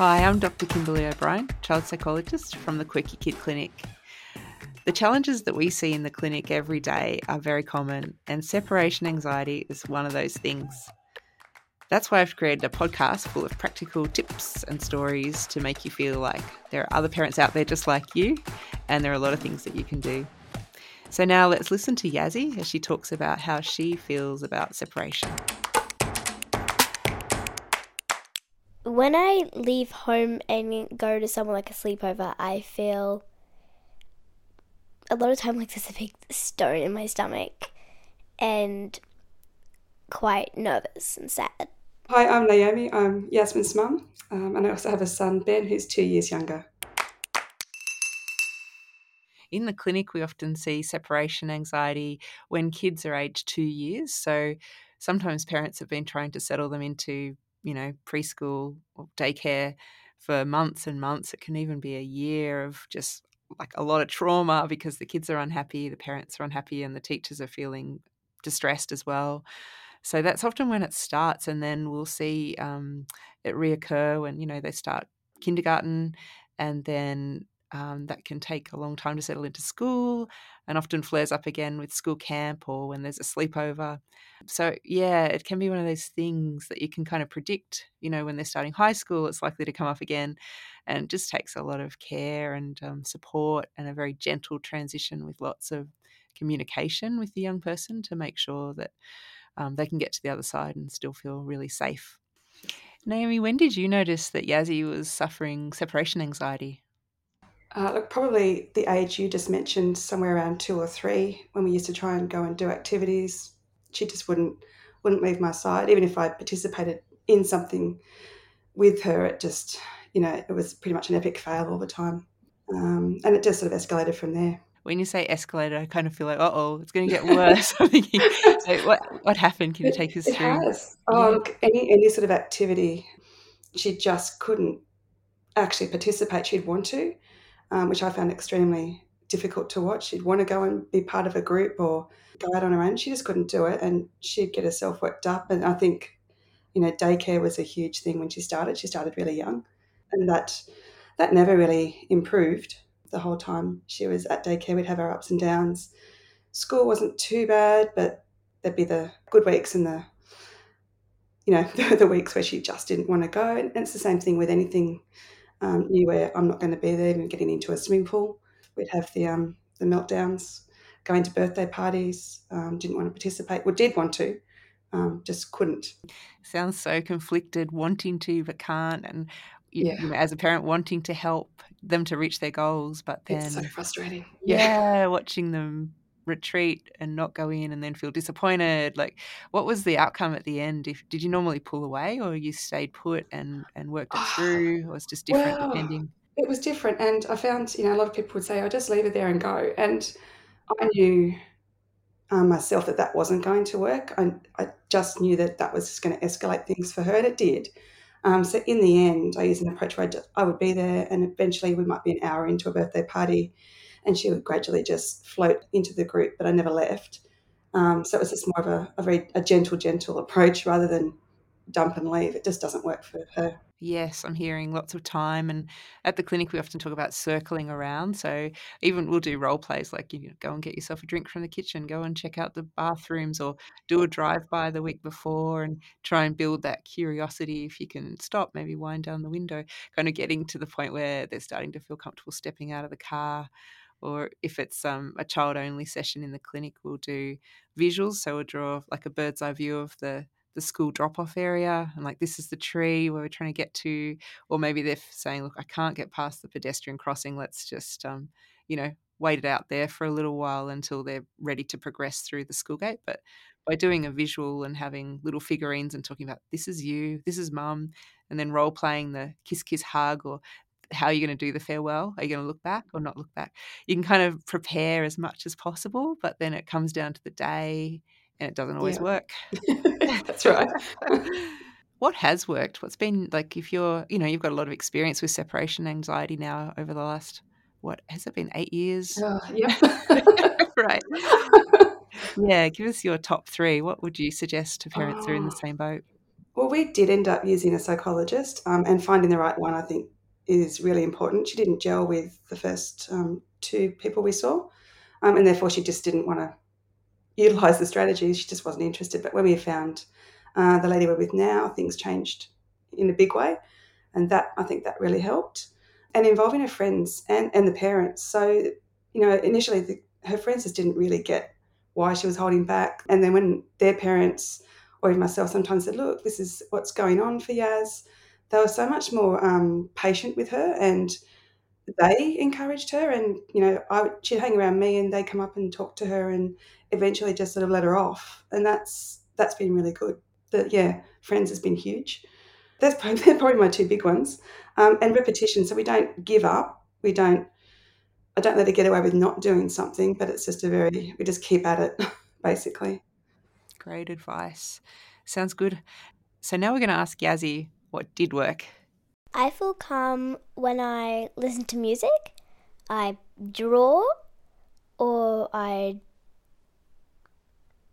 Hi, I'm Dr. Kimberly O'Brien, child psychologist from the Quirky Kid Clinic. The challenges that we see in the clinic every day are very common, and separation anxiety is one of those things. That's why I've created a podcast full of practical tips and stories to make you feel like there are other parents out there just like you, and there are a lot of things that you can do. So now let's listen to Yazzie as she talks about how she feels about separation. When I leave home and go to somewhere like a sleepover, I feel a lot of time like there's a big stone in my stomach and quite nervous and sad. Hi, I'm Naomi. I'm Yasmin's mum, um, and I also have a son, Ben, who's two years younger. In the clinic, we often see separation anxiety when kids are aged two years. So sometimes parents have been trying to settle them into you know, preschool or daycare for months and months. It can even be a year of just like a lot of trauma because the kids are unhappy, the parents are unhappy, and the teachers are feeling distressed as well. So that's often when it starts, and then we'll see um, it reoccur when you know they start kindergarten, and then um, that can take a long time to settle into school and often flares up again with school camp or when there's a sleepover. So, yeah, it can be one of those things that you can kind of predict. You know, when they're starting high school, it's likely to come up again. And just takes a lot of care and um, support and a very gentle transition with lots of communication with the young person to make sure that um, they can get to the other side and still feel really safe. Naomi, when did you notice that Yazzie was suffering separation anxiety? Uh, look, probably the age you just mentioned, somewhere around two or three, when we used to try and go and do activities. She just wouldn't wouldn't leave my side, even if I participated in something with her. It just, you know, it was pretty much an epic fail all the time, um, and it just sort of escalated from there. When you say escalated, I kind of feel like, uh oh, it's going to get worse. Thinking, so what what happened? Can you take us it through? Has. Oh, yeah. look, any any sort of activity, she just couldn't actually participate. She'd want to, um, which I found extremely difficult to watch. She'd want to go and be part of a group or go out on her own. She just couldn't do it, and she'd get herself worked up. And I think, you know, daycare was a huge thing when she started. She started really young, and that that never really improved the whole time she was at daycare. We'd have our ups and downs. School wasn't too bad, but there'd be the good weeks and the you know the, the weeks where she just didn't want to go. And it's the same thing with anything um, knew where I'm not going to be there, even getting into a swimming pool. We'd have the um, the meltdowns, going to birthday parties, um, didn't want to participate, well, did want to, um, just couldn't. Sounds so conflicted, wanting to but can't, and you, yeah. you know, as a parent wanting to help them to reach their goals, but then it's so frustrating. Yeah, yeah watching them retreat and not go in and then feel disappointed? Like what was the outcome at the end? If did you normally pull away or you stayed put and and worked it through or was just different well, depending? it was different and i found you know a lot of people would say i oh, just leave it there and go and i knew um, myself that that wasn't going to work I, I just knew that that was just going to escalate things for her and it did. Um, so in the end i used an approach where I, just, I would be there and eventually we might be an hour into a birthday party and she would gradually just float into the group, but I never left. Um, so it was just more of a, a very a gentle, gentle approach rather than dump and leave. It just doesn't work for her. Yes, I'm hearing lots of time. And at the clinic, we often talk about circling around. So even we'll do role plays like you know, go and get yourself a drink from the kitchen, go and check out the bathrooms, or do a drive by the week before and try and build that curiosity. If you can stop, maybe wind down the window, kind of getting to the point where they're starting to feel comfortable stepping out of the car or if it's um, a child only session in the clinic, we'll do visuals. So we'll draw like a bird's eye view of the the school drop off area and like this is the tree where we're trying to get to or maybe they're saying look i can't get past the pedestrian crossing let's just um, you know wait it out there for a little while until they're ready to progress through the school gate but by doing a visual and having little figurines and talking about this is you this is mum and then role playing the kiss kiss hug or how are you going to do the farewell? Are you going to look back or not look back? You can kind of prepare as much as possible, but then it comes down to the day and it doesn't always yeah. work. That's right. what has worked? What's been like if you're, you know, you've got a lot of experience with separation anxiety now over the last, what has it been, eight years? Oh, yeah. right. yeah, give us your top three. What would you suggest to parents oh. who are in the same boat? Well, we did end up using a psychologist, um, and finding the right one, I think, is really important. She didn't gel with the first um, two people we saw, um, and therefore she just didn't want to utilize the strategies. She just wasn't interested. But when we found uh, the lady we're with now, things changed in a big way, and that I think that really helped. And involving her friends and, and the parents. So, you know, initially the, her friends just didn't really get why she was holding back, and then when their parents or even myself sometimes said, "Look, this is what's going on for Yaz," they were so much more um, patient with her and they encouraged her and you know I, she'd hang around me and they'd come up and talk to her and eventually just sort of let her off. And that's that's been really good. But yeah friends has been huge. That's probably, they're probably my two big ones. Um, and repetition. So we don't give up. We don't i don't let her get away with not doing something but it's just a very we just keep at it basically. Great advice. Sounds good. So now we're going to ask yazzie what did work I feel calm when I listen to music, I draw, or I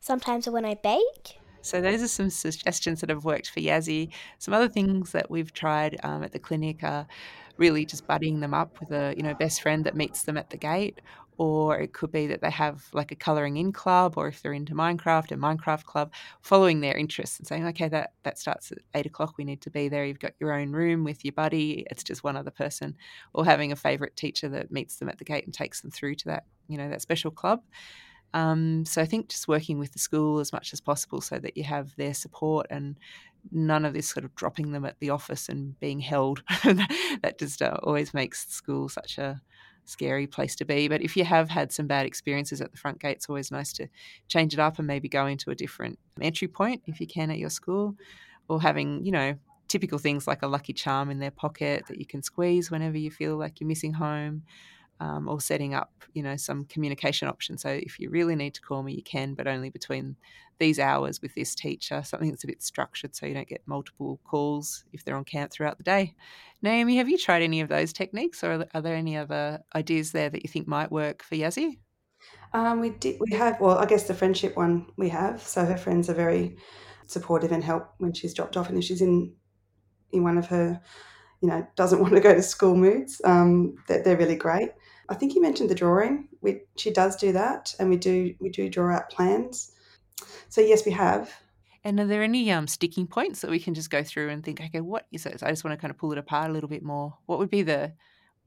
sometimes when I bake. So those are some suggestions that have worked for Yazzie. Some other things that we've tried um, at the clinic are really just buddying them up with a you know best friend that meets them at the gate, or it could be that they have like a colouring in club, or if they're into Minecraft, a Minecraft club, following their interests and saying, okay, that that starts at eight o'clock. We need to be there. You've got your own room with your buddy. It's just one other person, or having a favourite teacher that meets them at the gate and takes them through to that you know that special club. Um, so I think just working with the school as much as possible so that you have their support and none of this sort of dropping them at the office and being held. that just uh, always makes school such a scary place to be. But if you have had some bad experiences at the front gate, it's always nice to change it up and maybe go into a different entry point if you can at your school, or having you know typical things like a lucky charm in their pocket that you can squeeze whenever you feel like you're missing home um, or setting up, you know, some communication options. So if you really need to call me, you can, but only between these hours with this teacher, something that's a bit structured so you don't get multiple calls if they're on camp throughout the day. Naomi, have you tried any of those techniques or are there any other ideas there that you think might work for Yazzie? Um, we did. We have. Well, I guess the friendship one we have. So her friends are very supportive and help when she's dropped off, and if she's in in one of her, you know, doesn't want to go to school moods, um, they're, they're really great. I think you mentioned the drawing. We, she does do that, and we do we do draw out plans. So yes, we have. And are there any um, sticking points that we can just go through and think, okay, what is it? So I just want to kind of pull it apart a little bit more. What would be the,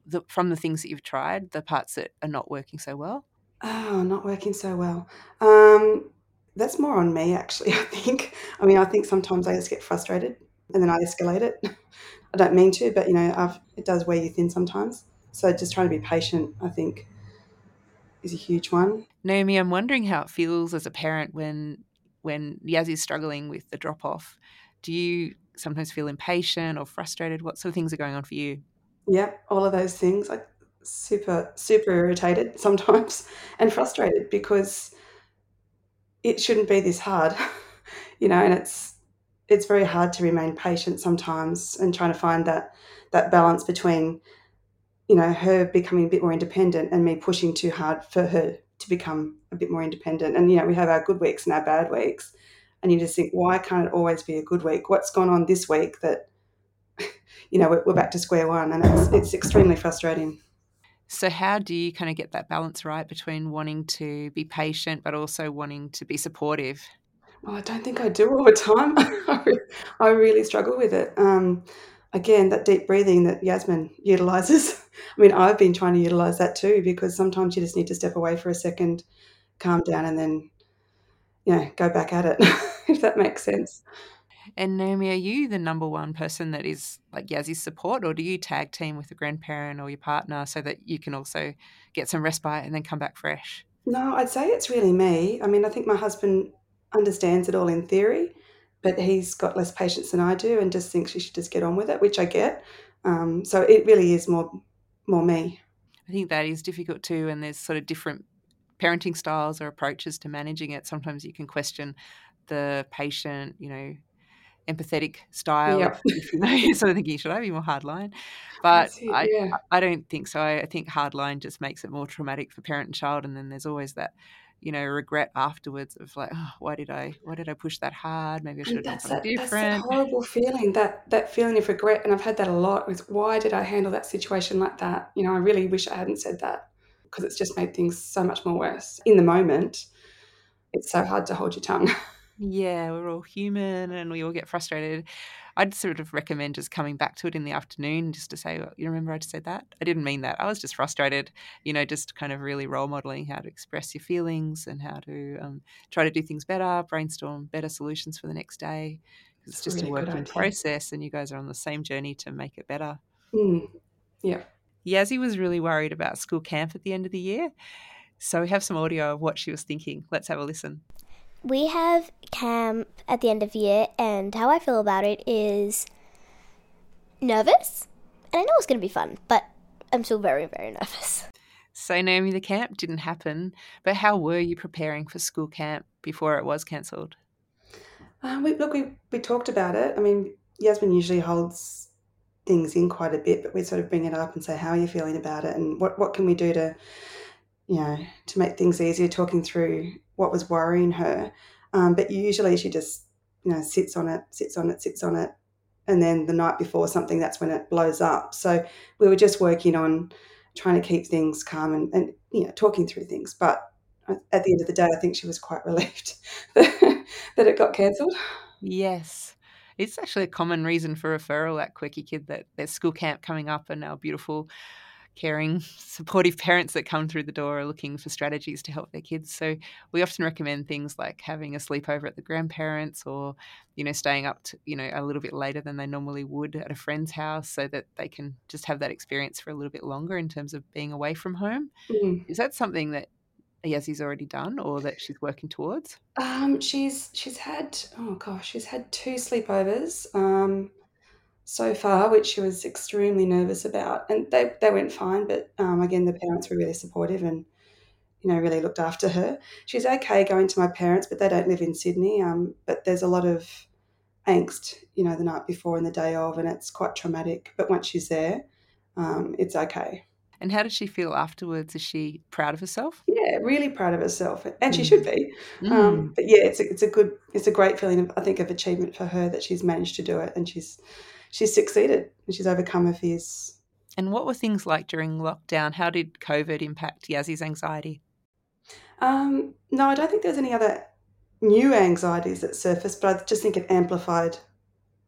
the from the things that you've tried, the parts that are not working so well? Oh, not working so well. Um, that's more on me, actually. I think. I mean, I think sometimes I just get frustrated and then I escalate it. I don't mean to, but you know, I've, it does wear you thin sometimes. So just trying to be patient, I think, is a huge one. Naomi, I'm wondering how it feels as a parent when when Yazzie's struggling with the drop off. Do you sometimes feel impatient or frustrated? What sort of things are going on for you? Yep, all of those things. Like super, super irritated sometimes and frustrated because it shouldn't be this hard, you know, and it's it's very hard to remain patient sometimes and trying to find that that balance between you know, her becoming a bit more independent and me pushing too hard for her to become a bit more independent. And, you know, we have our good weeks and our bad weeks. And you just think, why can't it always be a good week? What's gone on this week that, you know, we're, back to square one? And it's, it's extremely frustrating. So, how do you kind of get that balance right between wanting to be patient but also wanting to be supportive? Well, I don't think I do all the time. I really struggle with it. Um, again, that deep breathing that Yasmin utilizes. I mean, I've been trying to utilize that too because sometimes you just need to step away for a second, calm down, and then, you know, go back at it, if that makes sense. And Naomi, are you the number one person that is like Yazzie's support, or do you tag team with a grandparent or your partner so that you can also get some respite and then come back fresh? No, I'd say it's really me. I mean, I think my husband understands it all in theory, but he's got less patience than I do and just thinks she should just get on with it, which I get. Um, so it really is more more me. I think that is difficult too, and there's sort of different parenting styles or approaches to managing it. Sometimes you can question the patient, you know, empathetic style. Yep. you know, you're sort of thinking, should I be more hardline? But it, I, yeah. I don't think so. I think hardline just makes it more traumatic for parent and child, and then there's always that you know, regret afterwards of like, oh, why did I, why did I push that hard? Maybe I should have done something that, different. That's a horrible feeling, that that feeling of regret, and I've had that a lot. With why did I handle that situation like that? You know, I really wish I hadn't said that because it's just made things so much more worse. In the moment, it's so hard to hold your tongue. Yeah, we're all human and we all get frustrated. I'd sort of recommend just coming back to it in the afternoon just to say, well, you remember I just said that? I didn't mean that. I was just frustrated. You know, just kind of really role modeling how to express your feelings and how to um, try to do things better, brainstorm better solutions for the next day. It's just really a work in process and you guys are on the same journey to make it better. Mm. Yeah. Yazzie was really worried about school camp at the end of the year. So we have some audio of what she was thinking. Let's have a listen we have camp at the end of year, and how I feel about it is nervous. And I know it's going to be fun, but I'm still very, very nervous. So, Naomi, the camp didn't happen, but how were you preparing for school camp before it was cancelled? Uh, we, look, we, we talked about it. I mean, Yasmin usually holds things in quite a bit, but we sort of bring it up and say, how are you feeling about it? And what, what can we do to, you know, to make things easier, talking through what was worrying her. Um, but usually she just, you know, sits on it, sits on it, sits on it. And then the night before something, that's when it blows up. So we were just working on trying to keep things calm and, and you know, talking through things. But at the end of the day, I think she was quite relieved that it got cancelled. Yes. It's actually a common reason for referral at Quirky Kid that there's school camp coming up and our beautiful caring, supportive parents that come through the door are looking for strategies to help their kids. So we often recommend things like having a sleepover at the grandparents or, you know, staying up to, you know, a little bit later than they normally would at a friend's house so that they can just have that experience for a little bit longer in terms of being away from home. Mm. Is that something that Yazzie's already done or that she's working towards? Um, she's she's had oh gosh, she's had two sleepovers. Um, so far, which she was extremely nervous about. And they, they went fine, but um, again, the parents were really supportive and, you know, really looked after her. She's okay going to my parents, but they don't live in Sydney. Um, but there's a lot of angst, you know, the night before and the day of, and it's quite traumatic. But once she's there, um, it's okay. And how does she feel afterwards? Is she proud of herself? Yeah, really proud of herself, and mm. she should be. Um, mm. Um, but yeah, it's a, it's a good, it's a great feeling, of, I think, of achievement for her that she's managed to do it, and she's she's succeeded and she's overcome her fears. And what were things like during lockdown? How did COVID impact Yazzie's anxiety? Um, no, I don't think there's any other new anxieties that surfaced, but I just think it amplified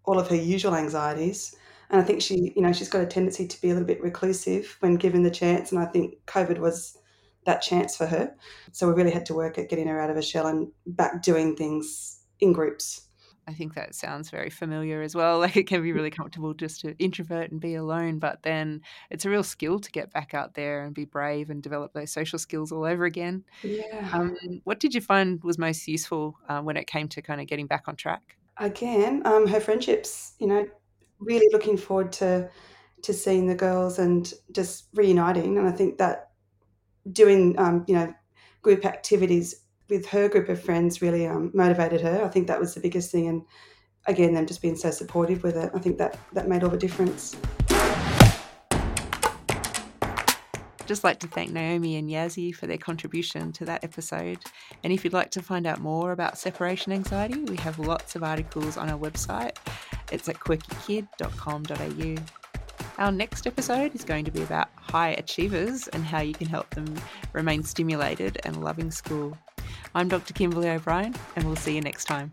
all of her usual anxieties. And I think she, you know, she's got a tendency to be a little bit reclusive when given the chance. And I think COVID was that chance for her. So we really had to work at getting her out of her shell and back doing things in groups. I think that sounds very familiar as well. Like it can be really comfortable just to introvert and be alone, but then it's a real skill to get back out there and be brave and develop those social skills all over again. Yeah. Um, what did you find was most useful uh, when it came to kind of getting back on track? Again, um, her friendships. You know, really looking forward to to seeing the girls and just reuniting. And I think that doing um, you know group activities with her group of friends really um, motivated her. I think that was the biggest thing, and again, them just being so supportive with it. I think that that made all the difference. Just like to thank Naomi and Yazzie for their contribution to that episode. And if you'd like to find out more about separation anxiety, we have lots of articles on our website. It's at quirkykid.com.au. Our next episode is going to be about high achievers and how you can help them remain stimulated and loving school. I'm Dr. Kimberly O'Brien, and we'll see you next time.